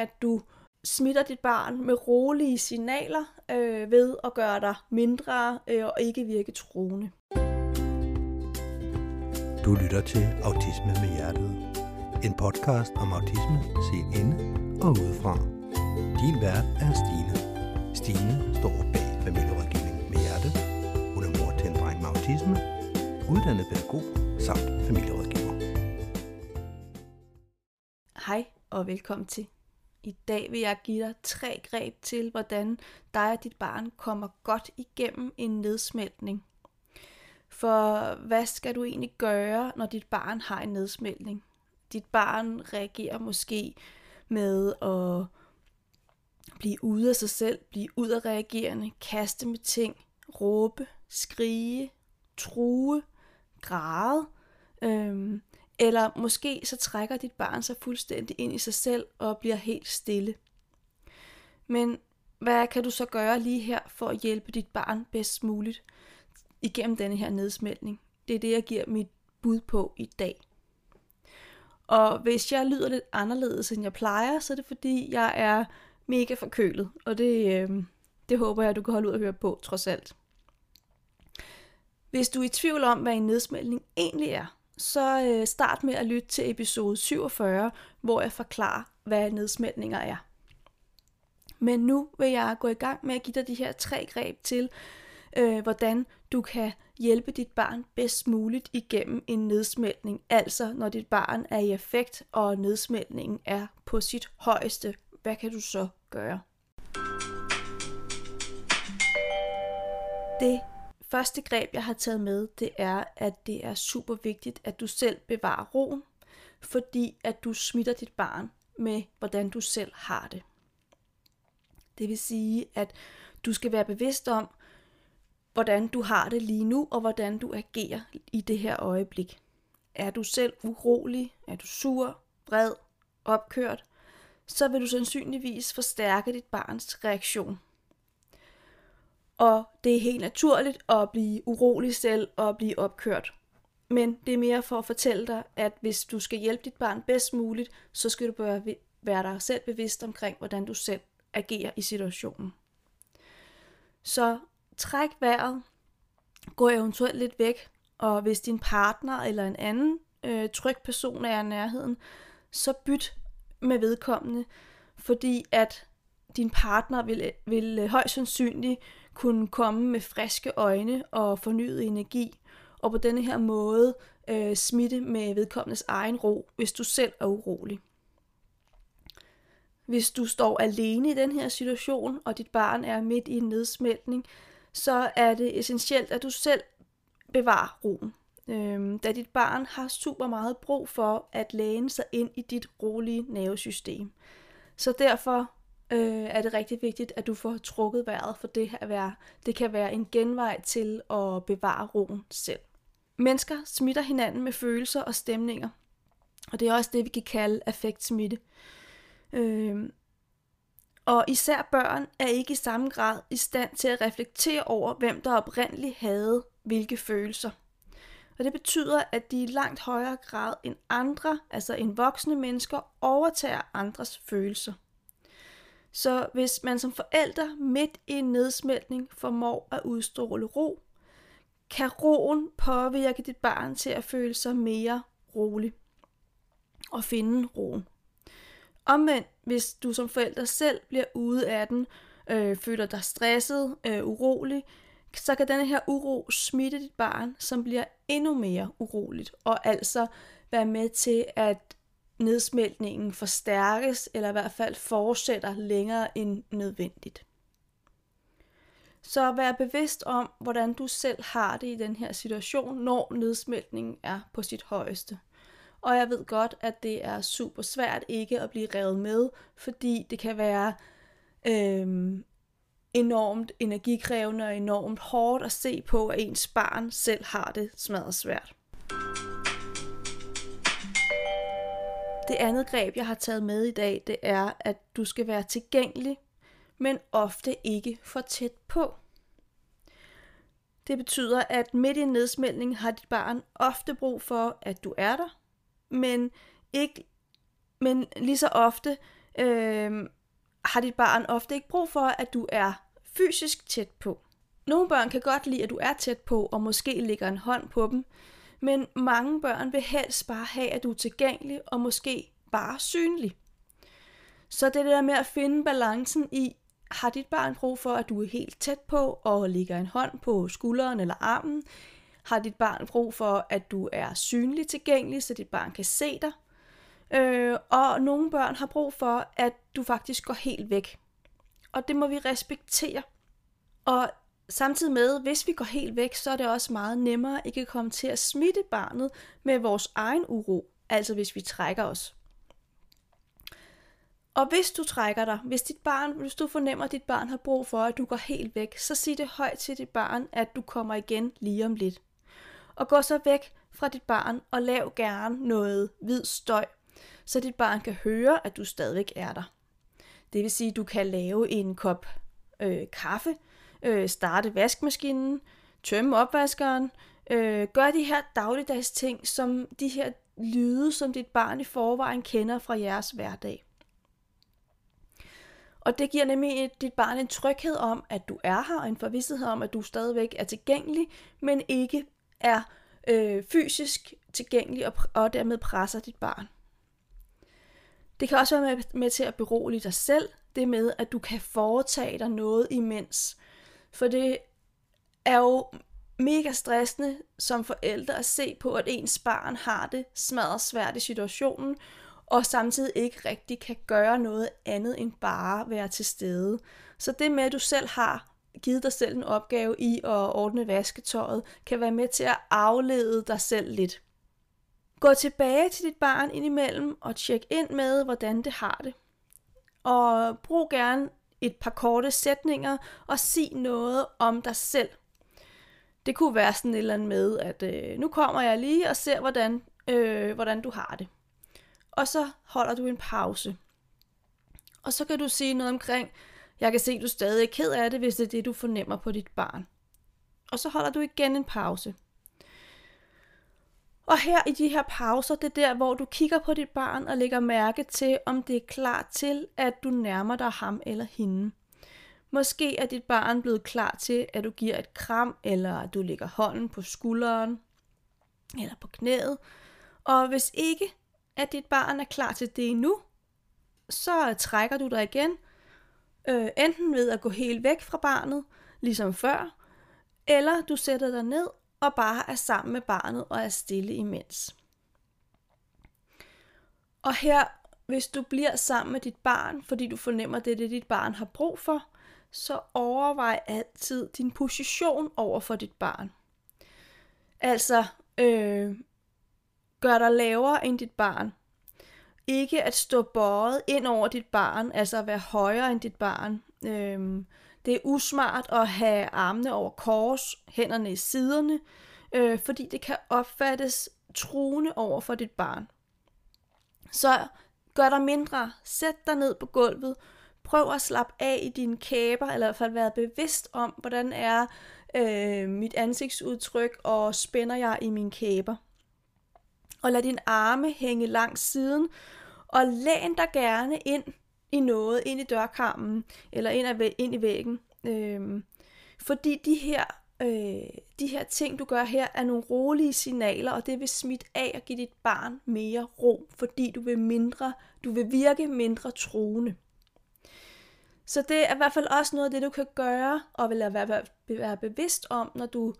at du smitter dit barn med rolige signaler øh, ved at gøre dig mindre øh, og ikke virke troende. Du lytter til Autisme med Hjertet. En podcast om autisme set inde og udefra. Din vært er Stine. Stine står bag familierådgivning med Hjertet. Hun er mor til en dreng med autisme, uddannet pædagog samt familierådgiver. Hej og velkommen til. I dag vil jeg give dig tre greb til, hvordan dig og dit barn kommer godt igennem en nedsmeltning. For hvad skal du egentlig gøre, når dit barn har en nedsmeltning? Dit barn reagerer måske med at blive ude af sig selv, blive ud af reagerende, kaste med ting, råbe, skrige, true, græde. Øhm, eller måske så trækker dit barn sig fuldstændig ind i sig selv og bliver helt stille. Men hvad kan du så gøre lige her for at hjælpe dit barn bedst muligt igennem denne her nedsmeltning? Det er det, jeg giver mit bud på i dag. Og hvis jeg lyder lidt anderledes, end jeg plejer, så er det fordi, jeg er mega forkølet. Og det, øh, det håber jeg, du kan holde ud og høre på, trods alt. Hvis du er i tvivl om, hvad en nedsmeltning egentlig er, så øh, start med at lytte til episode 47, hvor jeg forklarer, hvad nedsmeltninger er. Men nu vil jeg gå i gang med at give dig de her tre greb til, øh, hvordan du kan hjælpe dit barn bedst muligt igennem en nedsmeltning. Altså når dit barn er i effekt, og nedsmeltningen er på sit højeste. Hvad kan du så gøre? Det første greb, jeg har taget med, det er, at det er super vigtigt, at du selv bevarer roen, fordi at du smitter dit barn med, hvordan du selv har det. Det vil sige, at du skal være bevidst om, hvordan du har det lige nu, og hvordan du agerer i det her øjeblik. Er du selv urolig? Er du sur, vred, opkørt? Så vil du sandsynligvis forstærke dit barns reaktion og det er helt naturligt at blive urolig selv og blive opkørt. Men det er mere for at fortælle dig, at hvis du skal hjælpe dit barn bedst muligt, så skal du bare være dig selv bevidst omkring, hvordan du selv agerer i situationen. Så træk vejret, gå eventuelt lidt væk, og hvis din partner eller en anden øh, tryg person er i nærheden, så byt med vedkommende, fordi at din partner vil, vil øh, højst sandsynligt kunne komme med friske øjne og fornyet energi, og på denne her måde øh, smitte med vedkommendes egen ro, hvis du selv er urolig. Hvis du står alene i den her situation, og dit barn er midt i en nedsmeltning, så er det essentielt, at du selv bevarer roen. Øhm, da dit barn har super meget brug for at læne sig ind i dit rolige nervesystem. Så derfor øh, er det rigtig vigtigt, at du får trukket vejret, for det, at være, det kan være en genvej til at bevare roen selv. Mennesker smitter hinanden med følelser og stemninger, og det er også det, vi kan kalde affektsmitte. Øh, og især børn er ikke i samme grad i stand til at reflektere over, hvem der oprindeligt havde hvilke følelser. Og det betyder, at de i langt højere grad end andre, altså end voksne mennesker, overtager andres følelser. Så hvis man som forælder midt i en nedsmeltning formår at udstråle ro, kan roen påvirke dit barn til at føle sig mere rolig og finde roen. Omvendt, hvis du som forælder selv bliver ude af den, øh, føler dig stresset, øh, urolig, så kan denne her uro smitte dit barn, som bliver endnu mere uroligt, og altså være med til at nedsmeltningen forstærkes, eller i hvert fald fortsætter længere end nødvendigt. Så vær bevidst om, hvordan du selv har det i den her situation, når nedsmeltningen er på sit højeste. Og jeg ved godt, at det er super svært ikke at blive revet med, fordi det kan være øhm, enormt energikrævende og enormt hårdt at se på, at ens barn selv har det smadret svært. Det andet greb, jeg har taget med i dag, det er, at du skal være tilgængelig, men ofte ikke for tæt på. Det betyder, at midt i en nedsmeltning har dit barn ofte brug for, at du er der, men ikke men lige så ofte øh, har dit barn ofte ikke brug for, at du er fysisk tæt på. Nogle børn kan godt lide, at du er tæt på, og måske lægger en hånd på dem, men mange børn vil helst bare have, at du er tilgængelig, og måske bare synlig. Så det der med at finde balancen i, har dit barn brug for, at du er helt tæt på og ligger en hånd på skulderen eller armen? Har dit barn brug for, at du er synlig tilgængelig, så dit barn kan se dig? Øh, og nogle børn har brug for, at du faktisk går helt væk. Og det må vi respektere. Og samtidig med, hvis vi går helt væk, så er det også meget nemmere ikke at komme til at smitte barnet med vores egen uro. Altså hvis vi trækker os. Og hvis du trækker dig, hvis, dit barn, hvis du fornemmer, at dit barn har brug for, at du går helt væk, så sig det højt til dit barn, at du kommer igen lige om lidt. Og gå så væk fra dit barn og lav gerne noget hvid støj, så dit barn kan høre, at du stadigvæk er der. Det vil sige, at du kan lave en kop øh, kaffe, øh, starte vaskemaskinen, tømme opvaskeren, øh, gør de her dagligdags ting, som de her lyde, som dit barn i forvejen kender fra jeres hverdag. Og det giver nemlig dit barn en tryghed om, at du er her, og en forvidshed om, at du stadigvæk er tilgængelig, men ikke er øh, fysisk tilgængelig og, og dermed presser dit barn. Det kan også være med, med til at berolige dig selv, det med, at du kan foretage dig noget imens. For det er jo mega stressende som forældre at se på, at ens barn har det smadret svært i situationen, og samtidig ikke rigtig kan gøre noget andet end bare være til stede. Så det med, at du selv har givet dig selv en opgave i at ordne vasketøjet, kan være med til at aflede dig selv lidt. Gå tilbage til dit barn indimellem og tjek ind med, hvordan det har det. Og brug gerne et par korte sætninger og sig noget om dig selv. Det kunne være sådan et eller andet med, at øh, nu kommer jeg lige og ser, hvordan, øh, hvordan du har det og så holder du en pause. Og så kan du sige noget omkring, jeg kan se, at du stadig er ked af det, hvis det er det, du fornemmer på dit barn. Og så holder du igen en pause. Og her i de her pauser, det er der, hvor du kigger på dit barn og lægger mærke til, om det er klar til, at du nærmer dig ham eller hende. Måske er dit barn blevet klar til, at du giver et kram, eller at du lægger hånden på skulderen, eller på knæet. Og hvis ikke, at dit barn er klar til det nu, så trækker du dig igen, øh, enten ved at gå helt væk fra barnet, ligesom før, eller du sætter dig ned og bare er sammen med barnet og er stille imens. Og her, hvis du bliver sammen med dit barn, fordi du fornemmer, at det er det, dit barn har brug for, så overvej altid din position over for dit barn. Altså, øh, gør dig lavere end dit barn. Ikke at stå bøjet ind over dit barn, altså at være højere end dit barn. Øh, det er usmart at have armene over kors, hænderne i siderne, øh, fordi det kan opfattes truende over for dit barn. Så gør dig mindre. Sæt dig ned på gulvet. Prøv at slappe af i dine kæber, eller i hvert fald være bevidst om, hvordan er øh, mit ansigtsudtryk, og spænder jeg i mine kæber og lad din arme hænge langs siden, og læn dig gerne ind i noget, ind i dørkarmen, eller ind, af, ind i væggen. Øh, fordi de her, øh, de her ting, du gør her, er nogle rolige signaler, og det vil smitte af og give dit barn mere ro, fordi du vil, mindre, du vil virke mindre truende. Så det er i hvert fald også noget af det, du kan gøre, og vil være, være bevidst om, når du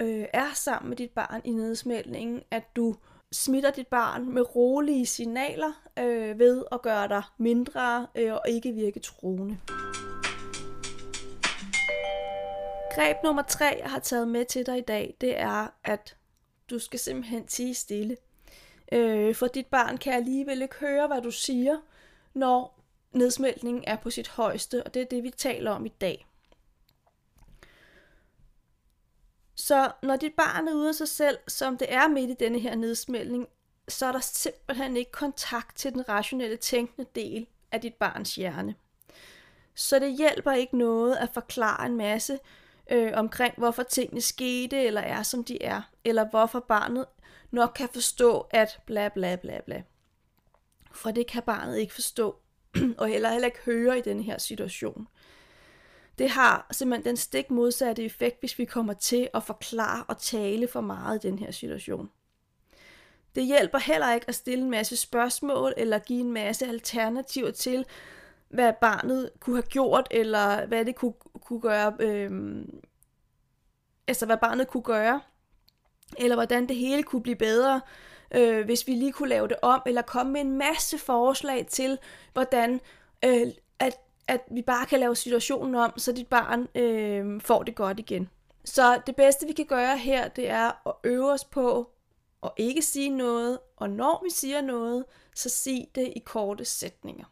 øh, er sammen med dit barn i nedsmældningen, at du smitter dit barn med rolige signaler øh, ved at gøre dig mindre øh, og ikke virke truende. Greb nummer tre, jeg har taget med til dig i dag, det er, at du skal simpelthen tige stille. Øh, for dit barn kan alligevel ikke høre, hvad du siger, når nedsmeltningen er på sit højeste, og det er det, vi taler om i dag. Så når dit barn er ude af sig selv, som det er midt i denne her nedsmeltning, så er der simpelthen ikke kontakt til den rationelle tænkende del af dit barns hjerne. Så det hjælper ikke noget at forklare en masse øh, omkring, hvorfor tingene skete eller er, som de er, eller hvorfor barnet nok kan forstå, at bla bla bla bla. For det kan barnet ikke forstå og heller heller ikke høre i den her situation. Det har simpelthen den stik modsatte effekt, hvis vi kommer til at forklare og tale for meget i den her situation. Det hjælper heller ikke at stille en masse spørgsmål eller give en masse alternativer til, hvad barnet kunne have gjort, eller hvad det kunne, kunne gøre, øh, altså hvad barnet kunne gøre, eller hvordan det hele kunne blive bedre, øh, hvis vi lige kunne lave det om, eller komme med en masse forslag til, hvordan øh, at, at vi bare kan lave situationen om, så dit barn øh, får det godt igen. Så det bedste vi kan gøre her, det er at øve os på at ikke sige noget, og når vi siger noget, så sig det i korte sætninger.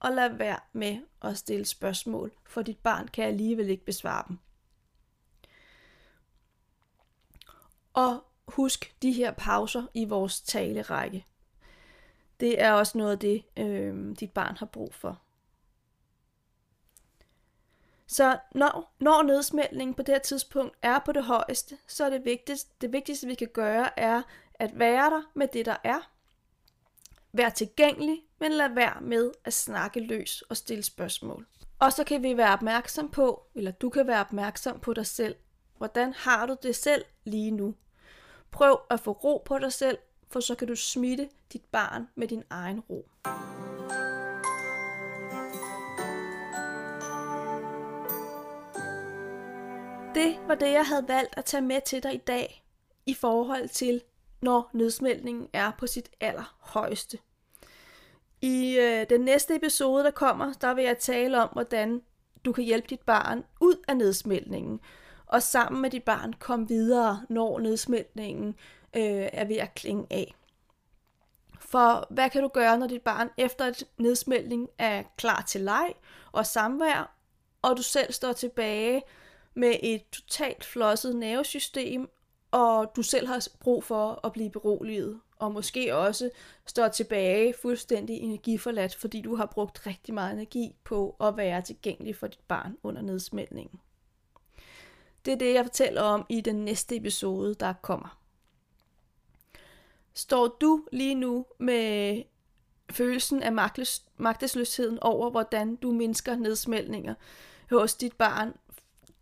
Og lad være med at stille spørgsmål, for dit barn kan alligevel ikke besvare dem. Og husk de her pauser i vores talerække. Det er også noget af det, øh, dit barn har brug for. Så når, når nedsmeltningen på det her tidspunkt er på det højeste, så er det vigtigste, det vigtigste, vi kan gøre, er at være der med det, der er. Vær tilgængelig, men lad være med at snakke løs og stille spørgsmål. Og så kan vi være opmærksom på, eller du kan være opmærksom på dig selv. Hvordan har du det selv lige nu? Prøv at få ro på dig selv, for så kan du smitte dit barn med din egen ro. Det var det, jeg havde valgt at tage med til dig i dag i forhold til, når nedsmeltningen er på sit allerhøjeste. I øh, den næste episode, der kommer, der vil jeg tale om, hvordan du kan hjælpe dit barn ud af nedsmeltningen, og sammen med dit barn komme videre, når nedsmeltningen øh, er ved at klinge af. For hvad kan du gøre, når dit barn efter et nedsmeltning er klar til leg og samvær, og du selv står tilbage med et totalt flosset nervesystem, og du selv har brug for at blive beroliget, og måske også står tilbage fuldstændig energiforladt, fordi du har brugt rigtig meget energi på at være tilgængelig for dit barn under nedsmeltningen. Det er det, jeg fortæller om i den næste episode, der kommer. Står du lige nu med følelsen af magtesløsheden over, hvordan du mindsker nedsmeltninger hos dit barn,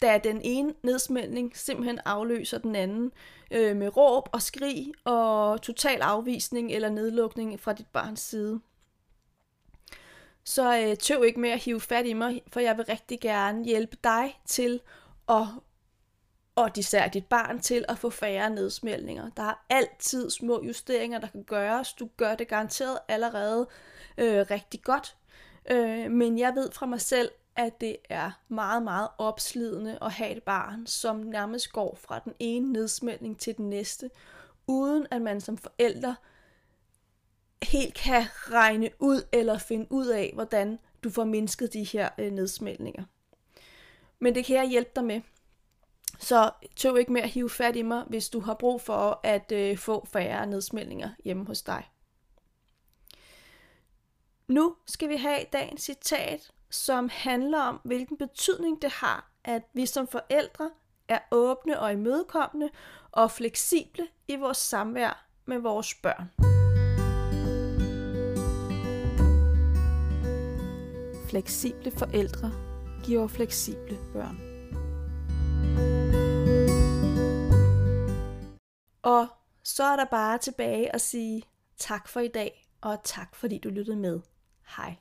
da den ene nedsmeltning simpelthen afløser den anden øh, med råb og skrig og total afvisning eller nedlukning fra dit barns side. Så øh, tøv ikke med at hive fat i mig, for jeg vil rigtig gerne hjælpe dig til at og især dit barn til at få færre nedsmeltninger. Der er altid små justeringer, der kan gøres. Du gør det garanteret allerede øh, rigtig godt. Øh, men jeg ved fra mig selv, at det er meget, meget opslidende at have et barn, som nærmest går fra den ene nedsmeltning til den næste, uden at man som forælder helt kan regne ud eller finde ud af, hvordan du får mindsket de her øh, nedsmeltninger. Men det kan jeg hjælpe dig med. Så tøv ikke med at hive fat i mig, hvis du har brug for at øh, få færre nedsmeltninger hjemme hos dig. Nu skal vi have dagens citat, som handler om, hvilken betydning det har, at vi som forældre er åbne og imødekommende og fleksible i vores samvær med vores børn. Fleksible forældre giver fleksible børn. Og så er der bare tilbage at sige tak for i dag, og tak fordi du lyttede med. Hej.